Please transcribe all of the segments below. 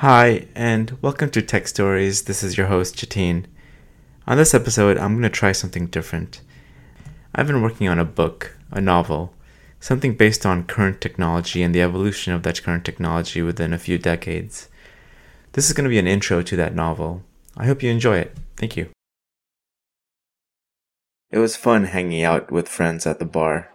Hi, and welcome to Tech Stories. This is your host, Jatin. On this episode, I'm going to try something different. I've been working on a book, a novel, something based on current technology and the evolution of that current technology within a few decades. This is going to be an intro to that novel. I hope you enjoy it. Thank you. It was fun hanging out with friends at the bar.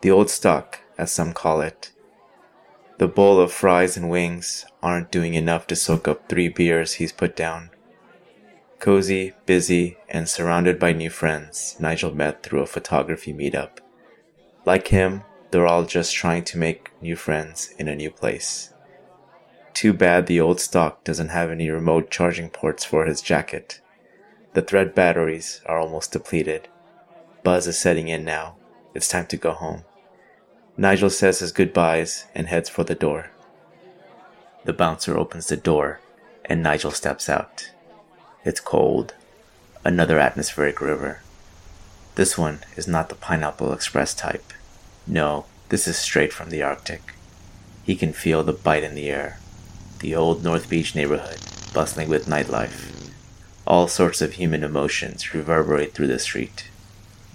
The old stock, as some call it. The bowl of fries and wings aren't doing enough to soak up three beers he's put down. Cozy, busy, and surrounded by new friends, Nigel met through a photography meetup. Like him, they're all just trying to make new friends in a new place. Too bad the old stock doesn't have any remote charging ports for his jacket. The thread batteries are almost depleted. Buzz is setting in now. It's time to go home. Nigel says his goodbyes and heads for the door. The bouncer opens the door and Nigel steps out. It's cold. Another atmospheric river. This one is not the Pineapple Express type. No, this is straight from the Arctic. He can feel the bite in the air. The old North Beach neighborhood, bustling with nightlife. All sorts of human emotions reverberate through the street.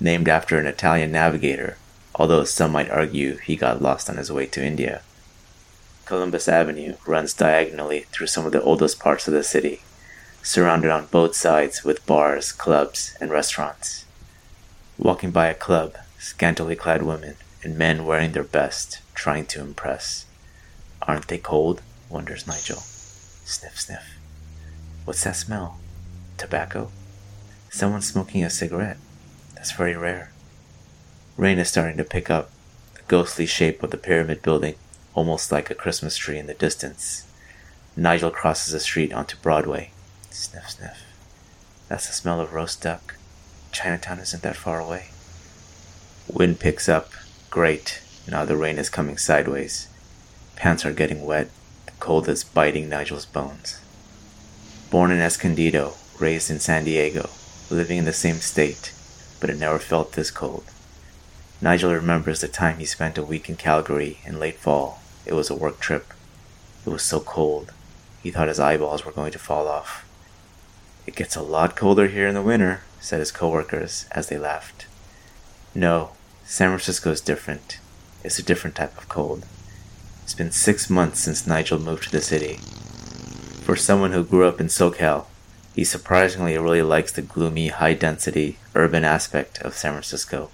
Named after an Italian navigator although some might argue he got lost on his way to India. Columbus Avenue runs diagonally through some of the oldest parts of the city, surrounded on both sides with bars, clubs, and restaurants. Walking by a club, scantily clad women and men wearing their best, trying to impress. Aren't they cold? wonders Nigel. Sniff, sniff. What's that smell? Tobacco? Someone smoking a cigarette. That's very rare. Rain is starting to pick up, the ghostly shape of the pyramid building, almost like a Christmas tree in the distance. Nigel crosses the street onto Broadway. Sniff, sniff. That's the smell of roast duck. Chinatown isn't that far away. Wind picks up. Great. Now the rain is coming sideways. Pants are getting wet. The cold is biting Nigel's bones. Born in Escondido, raised in San Diego, living in the same state, but it never felt this cold. Nigel remembers the time he spent a week in Calgary in late fall. It was a work trip. It was so cold. He thought his eyeballs were going to fall off. It gets a lot colder here in the winter, said his coworkers as they laughed. No, San Francisco is different. It's a different type of cold. It's been six months since Nigel moved to the city. For someone who grew up in SoCal, he surprisingly really likes the gloomy, high density, urban aspect of San Francisco.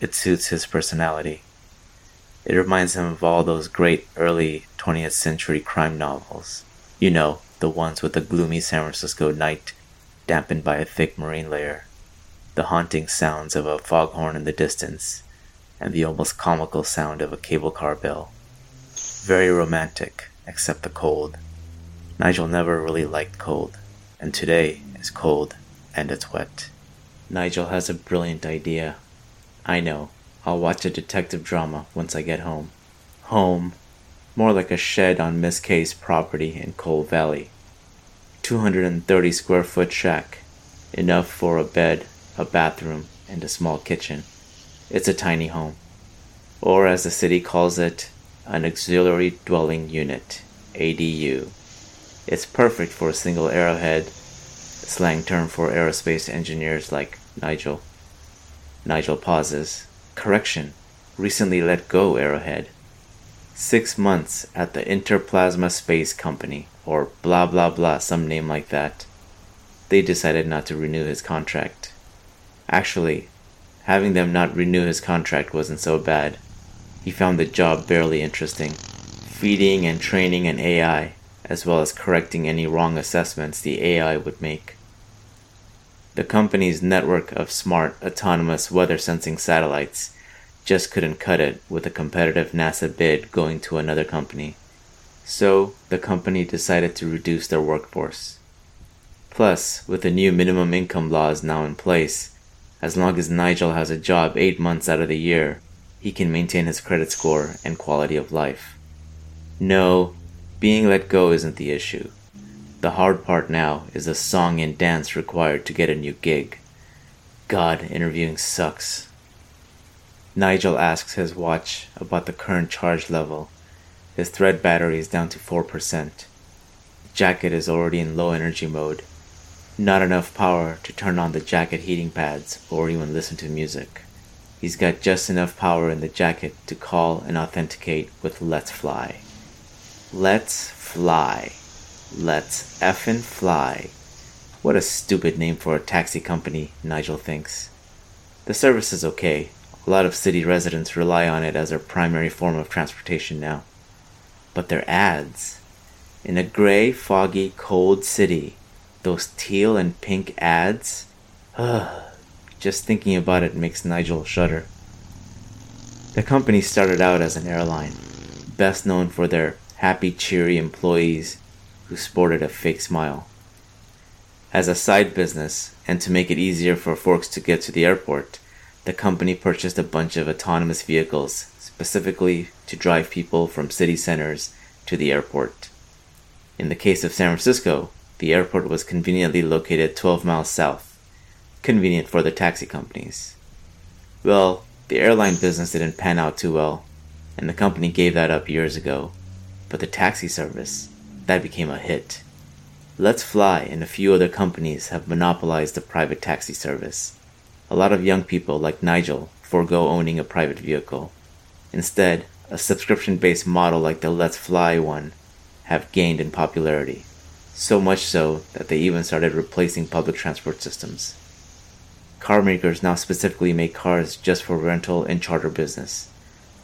It suits his personality. It reminds him of all those great early 20th century crime novels. You know, the ones with the gloomy San Francisco night dampened by a thick marine layer, the haunting sounds of a foghorn in the distance, and the almost comical sound of a cable car bell. Very romantic, except the cold. Nigel never really liked cold, and today is cold and it's wet. Nigel has a brilliant idea. I know. I'll watch a detective drama once I get home. Home. More like a shed on Miss K's property in Cole Valley. 230 square foot shack. Enough for a bed, a bathroom, and a small kitchen. It's a tiny home. Or as the city calls it, an auxiliary dwelling unit, ADU. It's perfect for a single arrowhead, slang term for aerospace engineers like Nigel. Nigel pauses. Correction. Recently let go, Arrowhead. Six months at the Interplasma Space Company, or blah blah blah, some name like that. They decided not to renew his contract. Actually, having them not renew his contract wasn't so bad. He found the job barely interesting. Feeding and training an AI, as well as correcting any wrong assessments the AI would make. The company's network of smart, autonomous weather sensing satellites just couldn't cut it with a competitive NASA bid going to another company. So, the company decided to reduce their workforce. Plus, with the new minimum income laws now in place, as long as Nigel has a job eight months out of the year, he can maintain his credit score and quality of life. No, being let go isn't the issue. The hard part now is the song and dance required to get a new gig. God, interviewing sucks. Nigel asks his watch about the current charge level. His thread battery is down to 4%. jacket is already in low energy mode. Not enough power to turn on the jacket heating pads or even listen to music. He's got just enough power in the jacket to call and authenticate with Let's Fly. Let's Fly. Let's effin' fly. What a stupid name for a taxi company, Nigel thinks. The service is okay. A lot of city residents rely on it as their primary form of transportation now. But their ads. In a gray, foggy, cold city, those teal and pink ads. Ugh. Just thinking about it makes Nigel shudder. The company started out as an airline, best known for their happy, cheery employees who sported a fake smile. As a side business, and to make it easier for folks to get to the airport, the company purchased a bunch of autonomous vehicles specifically to drive people from city centers to the airport. In the case of San Francisco, the airport was conveniently located 12 miles south, convenient for the taxi companies. Well, the airline business didn't pan out too well, and the company gave that up years ago. But the taxi service, that became a hit. Let's Fly and a few other companies have monopolized the private taxi service. A lot of young people, like Nigel, forego owning a private vehicle. Instead, a subscription based model like the Let's Fly one have gained in popularity so much so that they even started replacing public transport systems. Car makers now specifically make cars just for rental and charter business.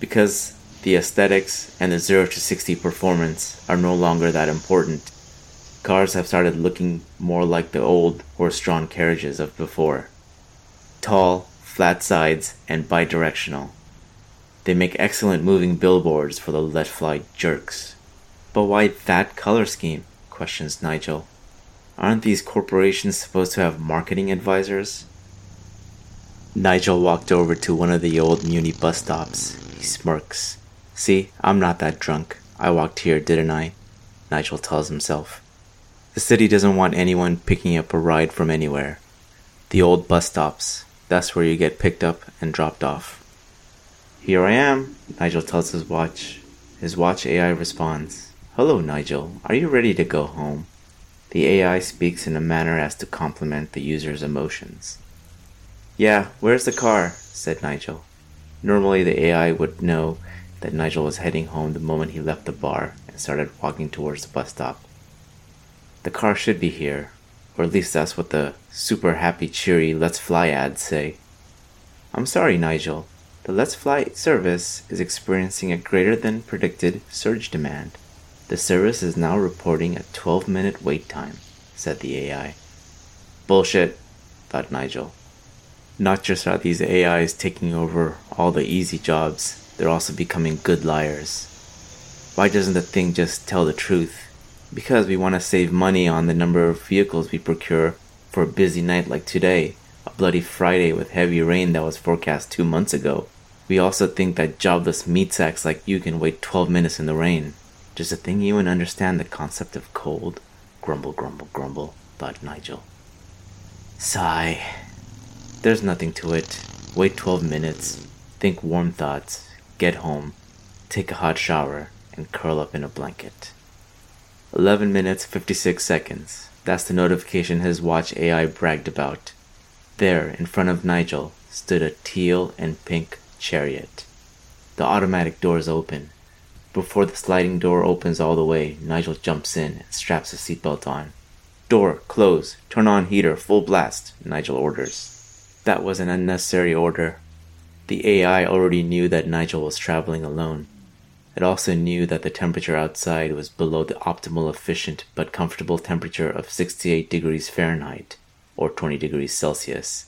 Because the aesthetics and the 0 to 60 performance are no longer that important, cars have started looking more like the old horse drawn carriages of before tall, flat sides, and bidirectional. They make excellent moving billboards for the let fly jerks. But why that color scheme? questions Nigel. Aren't these corporations supposed to have marketing advisors? Nigel walked over to one of the old Muni bus stops. He smirks. See, I'm not that drunk. I walked here, didn't I? Nigel tells himself. The city doesn't want anyone picking up a ride from anywhere. The old bus stops. That's where you get picked up and dropped off. Here I am, Nigel tells his watch. His watch AI responds. Hello, Nigel. Are you ready to go home? The AI speaks in a manner as to complement the user's emotions. Yeah, where's the car? said Nigel. Normally, the AI would know that Nigel was heading home the moment he left the bar and started walking towards the bus stop. The car should be here, or at least that's what the super happy, cheery Let's Fly ads say. I'm sorry, Nigel. The Let's Fly service is experiencing a greater than predicted surge demand. The service is now reporting a 12 minute wait time, said the AI. Bullshit, thought Nigel. Not just are these AIs taking over all the easy jobs, they're also becoming good liars. Why doesn't the thing just tell the truth? Because we want to save money on the number of vehicles we procure for a busy night like today, a bloody Friday with heavy rain that was forecast two months ago. We also think that jobless meat sacks like you can wait 12 minutes in the rain. Does the thing even understand the concept of cold? Grumble, grumble, grumble, thought Nigel. Sigh. There's nothing to it. Wait 12 minutes, think warm thoughts, get home, take a hot shower, and curl up in a blanket. 11 minutes 56 seconds. That's the notification his watch AI bragged about. There, in front of Nigel, stood a teal and pink chariot. The automatic doors open, before the sliding door opens all the way, Nigel jumps in and straps a seatbelt on. Door, close, turn on heater, full blast, Nigel orders. That was an unnecessary order. The AI already knew that Nigel was traveling alone. It also knew that the temperature outside was below the optimal efficient but comfortable temperature of 68 degrees Fahrenheit, or 20 degrees Celsius,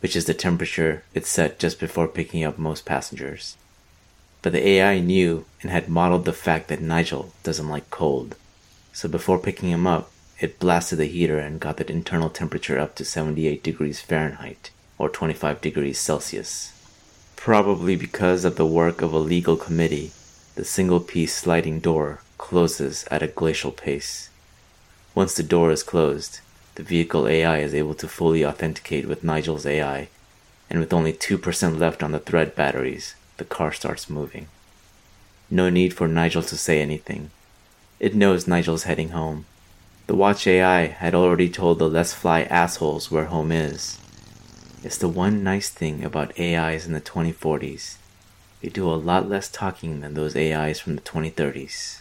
which is the temperature it set just before picking up most passengers. But the AI knew and had modeled the fact that Nigel doesn't like cold. So before picking him up, it blasted the heater and got the internal temperature up to 78 degrees Fahrenheit, or 25 degrees Celsius. Probably because of the work of a legal committee, the single piece sliding door closes at a glacial pace. Once the door is closed, the vehicle AI is able to fully authenticate with Nigel's AI, and with only 2% left on the thread batteries, the car starts moving. No need for Nigel to say anything. It knows Nigel's heading home, The Watch AI had already told the Let's Fly assholes where home is. It's the one nice thing about AIs in the 2040s. They do a lot less talking than those AIs from the 2030s.